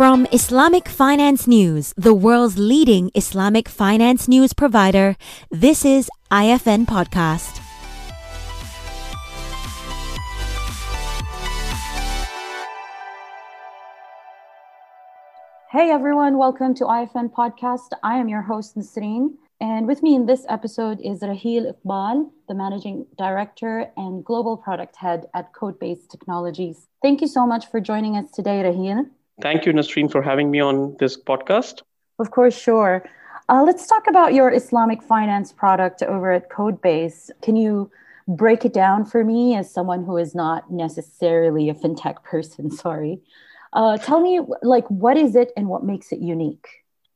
From Islamic Finance News, the world's leading Islamic finance news provider, this is IFN Podcast. Hey everyone, welcome to IFN Podcast. I am your host, Nasreen. And with me in this episode is Raheel Iqbal, the Managing Director and Global Product Head at Codebase Technologies. Thank you so much for joining us today, Raheel. Thank you, Nasreen, for having me on this podcast. Of course, sure. Uh, let's talk about your Islamic finance product over at Codebase. Can you break it down for me as someone who is not necessarily a fintech person? Sorry. Uh, tell me, like, what is it and what makes it unique?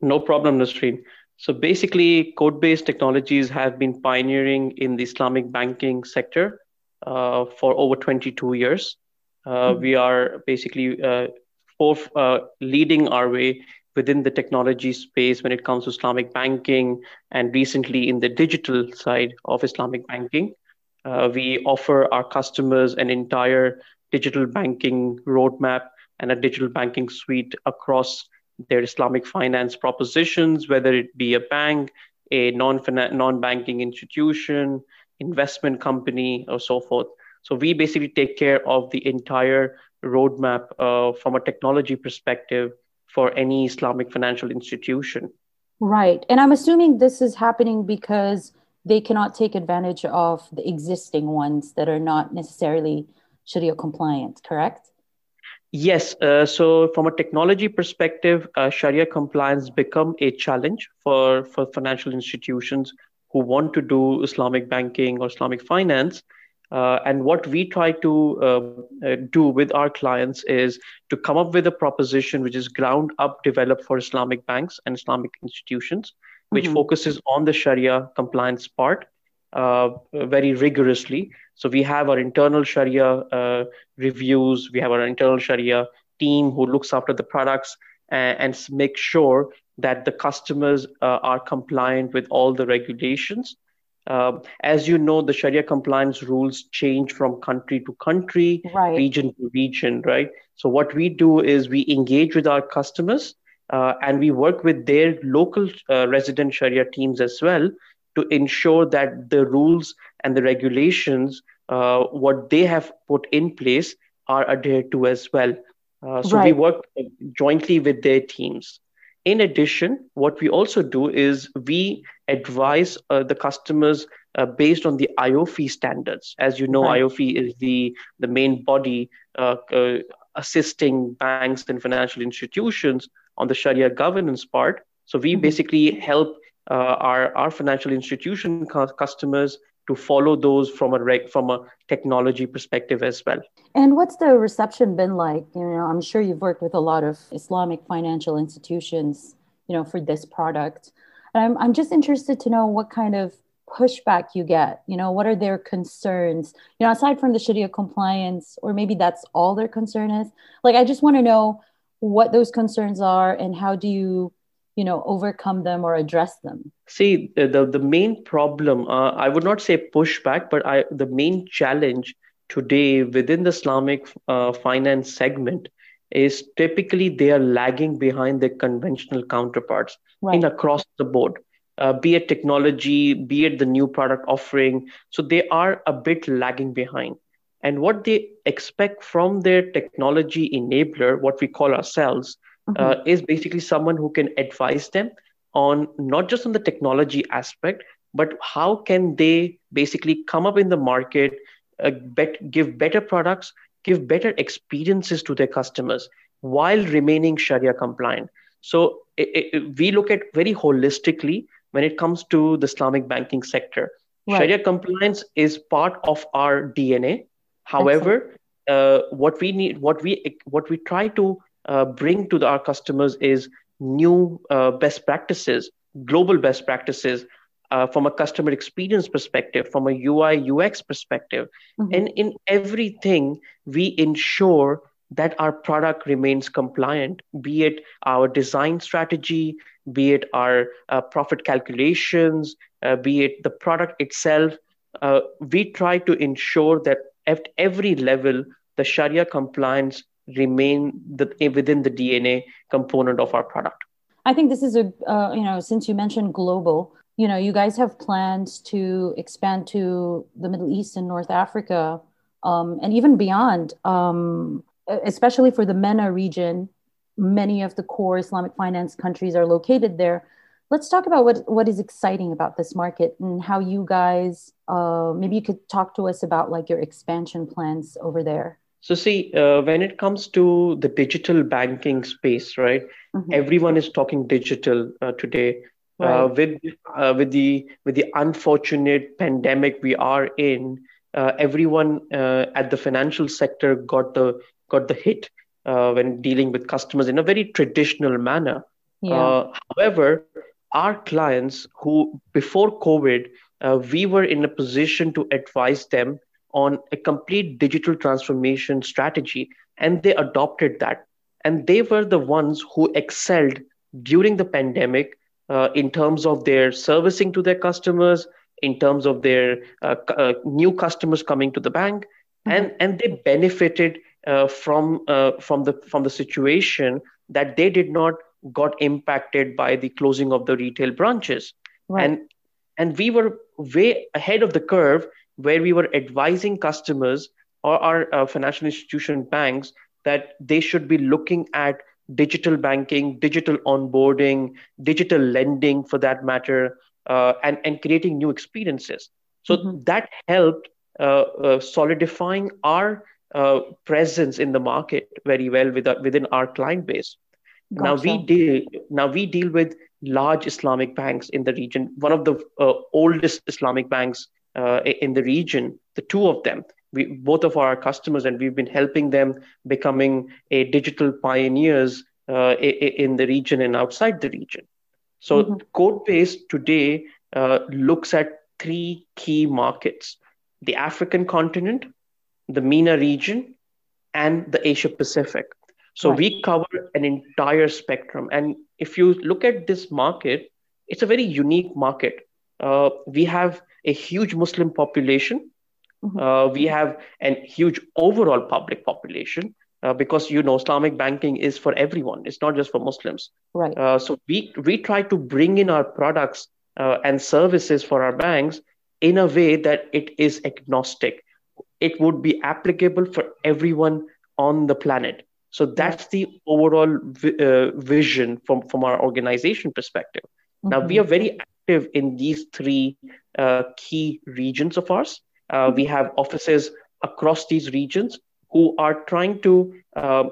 No problem, Nasreen. So basically, Codebase Technologies have been pioneering in the Islamic banking sector uh, for over 22 years. Uh, mm-hmm. We are basically uh, uh, leading our way within the technology space when it comes to Islamic banking and recently in the digital side of Islamic banking. Uh, we offer our customers an entire digital banking roadmap and a digital banking suite across their Islamic finance propositions, whether it be a bank, a non non banking institution, investment company, or so forth. So we basically take care of the entire roadmap uh, from a technology perspective for any Islamic financial institution. Right. And I'm assuming this is happening because they cannot take advantage of the existing ones that are not necessarily Sharia compliant, correct? Yes. Uh, so, from a technology perspective, uh, Sharia compliance become a challenge for, for financial institutions who want to do Islamic banking or Islamic finance. Uh, and what we try to uh, uh, do with our clients is to come up with a proposition which is ground up developed for Islamic banks and Islamic institutions, which mm-hmm. focuses on the Sharia compliance part uh, very rigorously. So we have our internal Sharia uh, reviews, we have our internal Sharia team who looks after the products and, and make sure that the customers uh, are compliant with all the regulations. Uh, as you know, the Sharia compliance rules change from country to country, right. region to region, right? So, what we do is we engage with our customers uh, and we work with their local uh, resident Sharia teams as well to ensure that the rules and the regulations, uh, what they have put in place, are adhered to as well. Uh, so, right. we work jointly with their teams. In addition, what we also do is we advise uh, the customers uh, based on the AAOIFI standards. As you know, right. AAOIFI is the, the main body uh, uh, assisting banks and financial institutions on the Sharia governance part. So we mm-hmm. basically help uh, our, our financial institution cu- customers to follow those from a reg- from a technology perspective as well. And what's the reception been like? You know, I'm sure you've worked with a lot of Islamic financial institutions, you know, for this product. And I'm I'm just interested to know what kind of pushback you get. You know, what are their concerns? You know, aside from the Sharia compliance, or maybe that's all their concern is. Like, I just want to know what those concerns are and how do you you know overcome them or address them? See the the main problem uh, i would not say pushback but i the main challenge today within the islamic uh, finance segment is typically they are lagging behind their conventional counterparts right. in across the board uh, be it technology be it the new product offering. So they are a bit lagging behind. And what they expect from their technology enabler what we call ourselves mm-hmm. uh, is basically someone who can advise them on not just on the technology aspect but how can they basically come up in the market uh, bet, give better products give better experiences to their customers while remaining sharia compliant so it, it, we look at very holistically when it comes to the islamic banking sector right. sharia compliance is part of our dna however uh, what we need what we what we try to uh, bring to the, our customers is new uh, best practices, global best practices uh, from a customer experience perspective, from a UI UX perspective. Mm-hmm. And in everything, we ensure that our product remains compliant, be it our design strategy, be it our uh, profit calculations, uh, be it the product itself. Uh, we try to ensure that at every level, the Sharia compliance remain the, within the DNA component of our product. I think this is a, uh, you know, since you mentioned global, you know, you guys have plans to expand to the Middle East and North Africa um, and even beyond, um, especially for the MENA region. Many of the core Islamic finance countries are located there. Let's talk about what, what is exciting about this market and how you guys, uh, maybe you could talk to us about like your expansion plans over there. So, see, uh, when it comes to the digital banking space, right? Mm-hmm. Everyone is talking digital uh, today. Uh, right. Uh, with uh, with the with the unfortunate pandemic we are in, uh, everyone at the financial sector got the got the hit when dealing with customers in a very traditional manner. Yeah. however, our clients who before COVID, we were in a position to advise them on a complete digital transformation strategy and they adopted that and they were the ones who excelled during the pandemic uh, in terms of their servicing to their customers in terms of their uh, uh, new customers coming to the bank mm-hmm. and and they benefited uh, from uh, from the from the situation that they did not got impacted by the closing of the retail branches right. and and we were way ahead of the curve where we were advising customers or our uh, financial institution banks that they should be looking at digital banking, digital onboarding, digital lending for that matter, uh, and, and creating new experiences. So mm-hmm. that helped uh, uh solidifying our uh, presence in the market very well with, uh, within our client base. Gotcha. Now we deal now we deal with large Islamic banks in the region. One of the oldest Islamic banks uh, in the region, the two of them, we, both of our customers, and we've been helping them becoming a digital pioneers uh, in the region and outside the region. So mm-hmm. Codebase today uh, looks at three key markets: the African continent, the MENA region, and the Asia Pacific. So right. we cover an entire spectrum. And if you look at this market, it's a very unique market. Uh, we have a huge Muslim population. Mm-hmm. Uh, we have a huge overall public population uh, because you know Islamic banking is for everyone. It's not just for Muslims. Right. Uh, so we we try to bring in our products uh, and services for our banks in a way that it is agnostic. It would be applicable for everyone on the planet. So that's the overall vi- uh, vision from from our organization perspective. Mm-hmm. Now we are very active in these three uh, key regions of ours. Uh, we have offices across these regions who are trying to uh,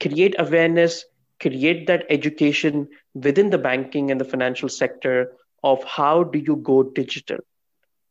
create awareness, create that education within the banking and the financial sector of how do you go digital.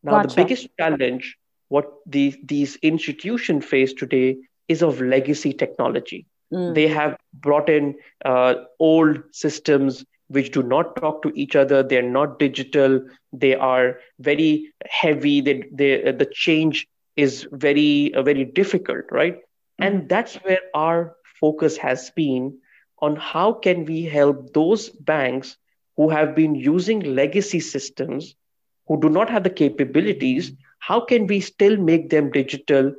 Now, gotcha. the biggest challenge what these these institutions face today is of legacy technology. Mm. They have brought in uh, old systems which do not talk to each other. They're not digital. They are very heavy. They, they the change is very uh, very difficult right? Mm-hmm. and that's where our focus has been on how can we help those banks who have been using legacy systems who do not have the capabilities how can we still make them digital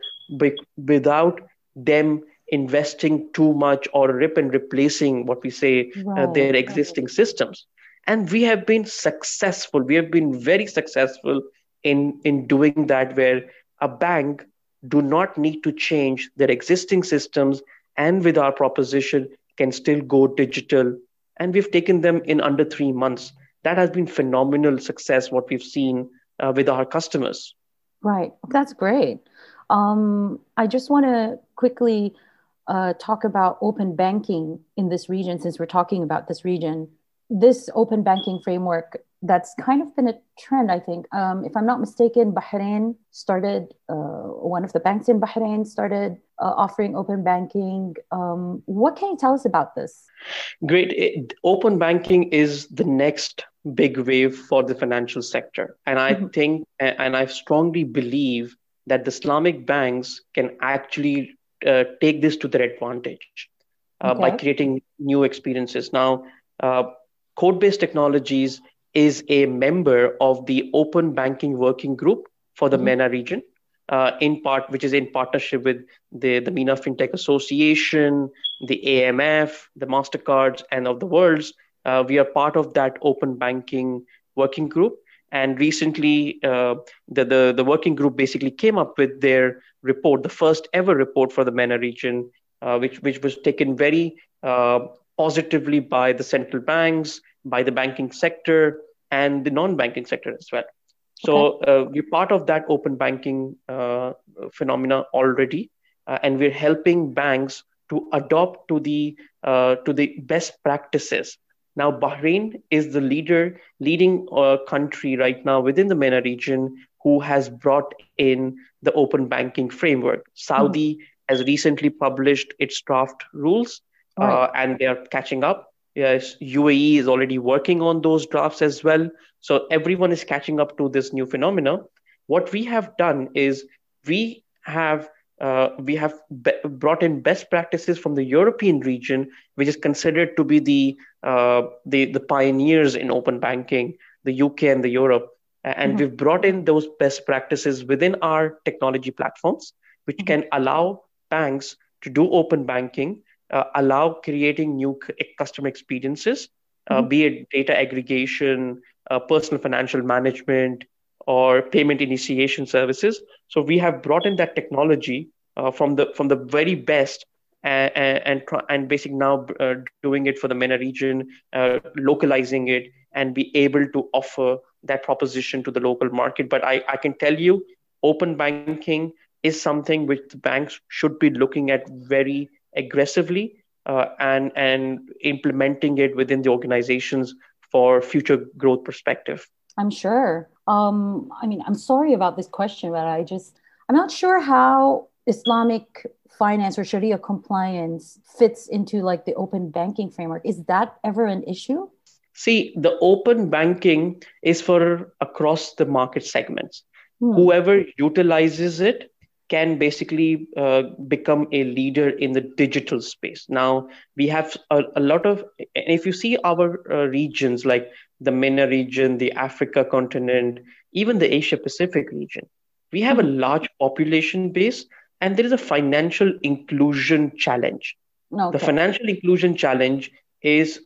without them investing too much or rip and replacing what we say uh, right. uh, their existing systems. And we have been successful. We have been very successful in in doing that where a bank do not need to change their existing systems and with our proposition can still go digital. And we've taken them in under 3 months. That has been phenomenal success what we've seen uh, with our customers. Right. That's great. Um, i just want to quickly uh, talk about open banking in this region, since we're talking about this region, this open banking framework that's kind of been a trend, I think. Um, if I'm not mistaken, Bahrain started, uh, one of the banks in Bahrain started uh, offering open banking. Um, what can you tell us about this? Great. It, open banking is the next big wave for the financial sector. And I mm-hmm. think, and I strongly believe that the Islamic banks can actually uh, take this to their advantage uh, okay. by creating new experiences. Now, uh, Codebase Technologies is a member of the Open Banking Working Group for the mm-hmm. MENA region. uh, in part, which is in partnership with the, the MENA FinTech Association, the AMF, the MasterCards, and of the worlds. Uh, we are part of that open banking working group. And recently, uh, the, the, the working group basically came up with their report, the first ever report for the MENA region, uh, which, which was taken very uh, positively by the central banks, by the banking sector, and the non banking sector as well. So okay. uh, we're part of that open banking uh, phenomena already, uh, and we're helping banks to adopt to the uh, to the best practices. Now, Bahrain is the leader, leading uh, country right now within the MENA region who has brought in the open banking framework. Saudi mm. has recently published its draft rules, right. Uh, and they are catching up. Yes, UAE is already working on those drafts as well. So everyone is catching up to this new phenomena. What we have done is we have uh, we have be- brought in best practices from the European region, which is considered to be the uh, the the pioneers in open banking, the UK and the Europe, and mm-hmm. we've brought in those best practices within our technology platforms, which mm-hmm. can allow banks to do open banking uh, allow creating new customer experiences, uh, mm-hmm. be it data aggregation, uh, personal financial management, or payment initiation services. So we have brought in that technology uh, from the from the very best and and, and basically now uh, doing it for the MENA region, uh, localizing it, and be able to offer that proposition to the local market. But I, I can tell you, open banking is something which the banks should be looking at very aggressively uh, and and implementing it within the organizations for future growth perspective. I'm sure. Um, i mean i'm sorry about this question but i just i'm not sure how islamic finance or sharia compliance fits into like the open banking framework. Is that ever an issue see the open banking is for across the market segments hmm. whoever utilizes it can basically uh, become a leader in the digital space. Now, we have a, a lot of, if you see our uh, regions like the MENA region, the Africa continent, even the Asia Pacific region, we have a hmm. large population base and there is a financial inclusion challenge. Okay. The financial inclusion challenge is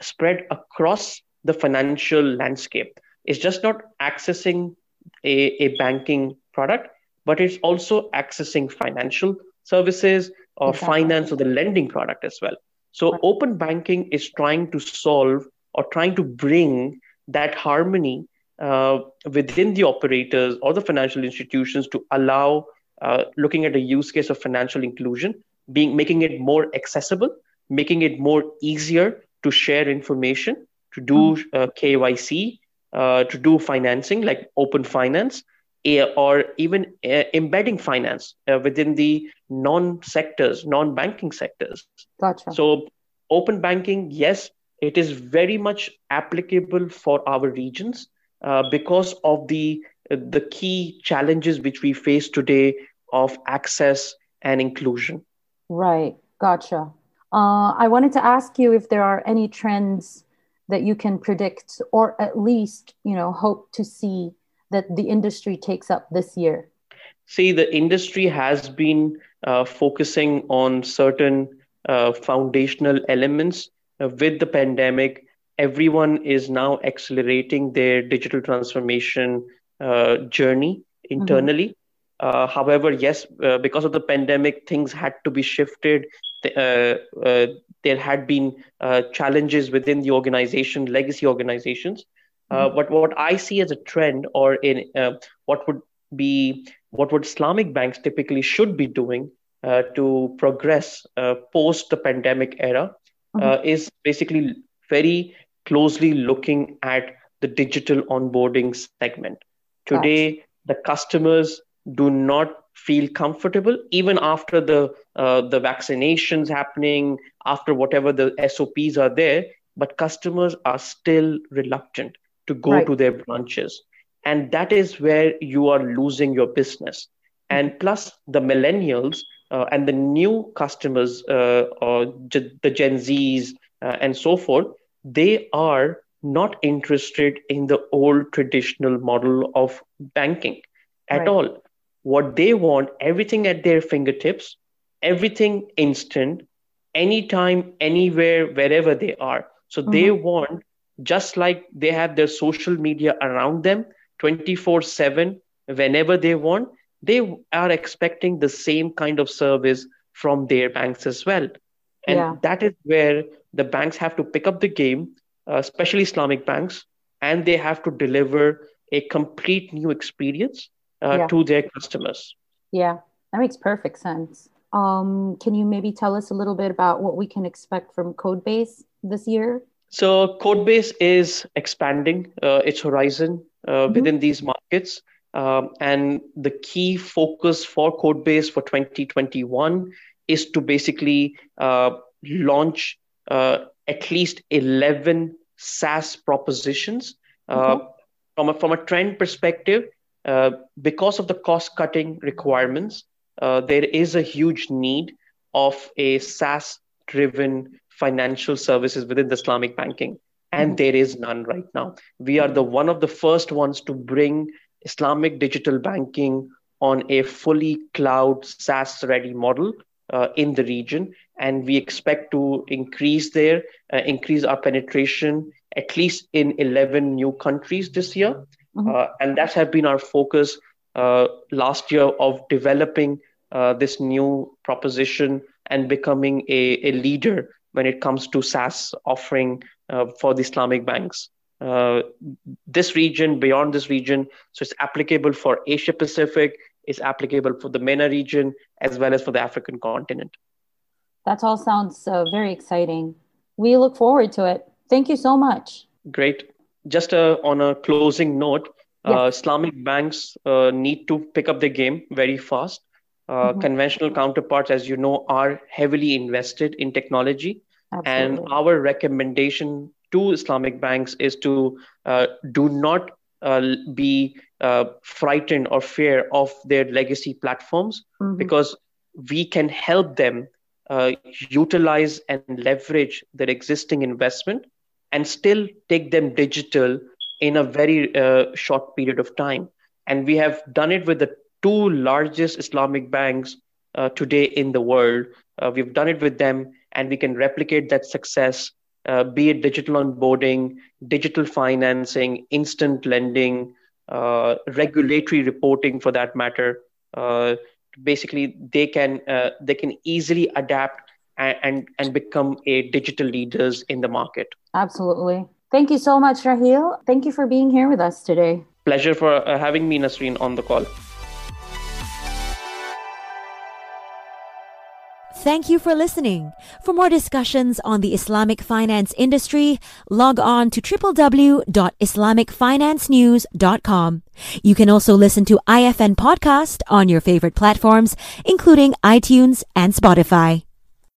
spread across the financial landscape. It's just not accessing a, a banking product, but it's also accessing financial services or exactly. finance or the lending product as well. So open banking is trying to solve or trying to bring that harmony uh, within the operators or the financial institutions to allow uh, looking at a use case of financial inclusion, being making it more accessible, making it more easier to share information, to do mm. uh, KYC, uh, to do financing like open finance, or even uh, embedding finance uh, within the non sectors, non banking sectors. Gotcha. So, open banking, yes, it is very much applicable for our regions uh, because of the the key challenges which we face today of access and inclusion. Right. Gotcha. Uh, I wanted to ask you if there are any trends that you can predict, or at least you know hope to see that the industry takes up this year? See, the industry has been uh, focusing on certain uh, foundational elements. Uh, with the pandemic, everyone is now accelerating their digital transformation uh, journey internally. Mm-hmm. Uh, however, yes, uh, because of the pandemic, things had to be shifted. there had been challenges within the organization, legacy organizations. Uh, mm-hmm. but what I see as a trend, or in uh, what would be what would Islamic banks typically should be doing uh, to progress uh, post the pandemic era, uh, mm-hmm. is basically very closely looking at the digital onboarding segment. Today, the customers do not feel comfortable even after the uh, the vaccinations happening after whatever the sops are there but customers are still reluctant to go right. to their branches and that is where you are losing your business and plus the millennials uh, and the new customers uh, or the gen z's uh, and so forth they are not interested in the old traditional model of banking at right. all what they want everything at their fingertips everything instant anytime anywhere wherever they are so mm-hmm. they want just like they have their social media around them 24 7 whenever they want they are expecting the same kind of service from their banks as well and yeah. that is where the banks have to pick up the game uh, especially islamic banks and they have to deliver a complete new experience uh, yeah. to their customers. Yeah, that makes perfect sense. Um, can you maybe tell us a little bit about what we can expect from Codebase this year? So, Codebase is expanding uh, its horizon uh, mm-hmm. within these markets. Um, and the key focus for Codebase for 2021 is to basically uh, launch uh, at least 11 SaaS propositions. Uh, mm-hmm. From, a, from a trend perspective, because of the cost cutting requirements, uh, there is a huge need of a SaaS driven financial services within the Islamic banking. And mm-hmm. there is none right now. We are the one of the first ones to bring Islamic digital banking on a fully cloud SaaS ready model uh, in the region. And we expect to increase there, uh, increase our penetration at least in 11 new countries this year. Mm-hmm. Uh, and that has been our focus uh, last year of developing uh, this new proposition and becoming a, a leader when it comes to SaaS offering uh, for the Islamic banks. Uh, this region, beyond this region, so it's applicable for Asia Pacific, it's applicable for the MENA region, as well as for the African continent. That all sounds uh, very exciting. We look forward to it. Thank you so much. Great just uh, on a closing note, uh, Islamic banks uh, need to pick up the game very fast. Mm-hmm. Conventional counterparts, as you know, are heavily invested in technology. Absolutely. And our recommendation to Islamic banks is to uh, do not uh, be uh, frightened or fear of their legacy platforms mm-hmm. because we can help them utilize and leverage their existing investment and still take them digital in a very uh, short period of time. And we have done it with the two largest Islamic banks uh, today in the world. Uh, we've done it with them, and we can replicate that success, uh, be it digital onboarding, digital financing, instant lending, uh, regulatory reporting for that matter. Uh, basically, they can they can easily adapt and, and become a digital leaders in the market. Absolutely. Thank you so much, Raheel. Thank you for being here with us today. Pleasure for uh, having me, Nasreen, on the call. Thank you for listening. For more discussions on the Islamic finance industry, log on to www.islamicfinancenews.com. You can also listen to IFN podcast on your favorite platforms, including iTunes and Spotify.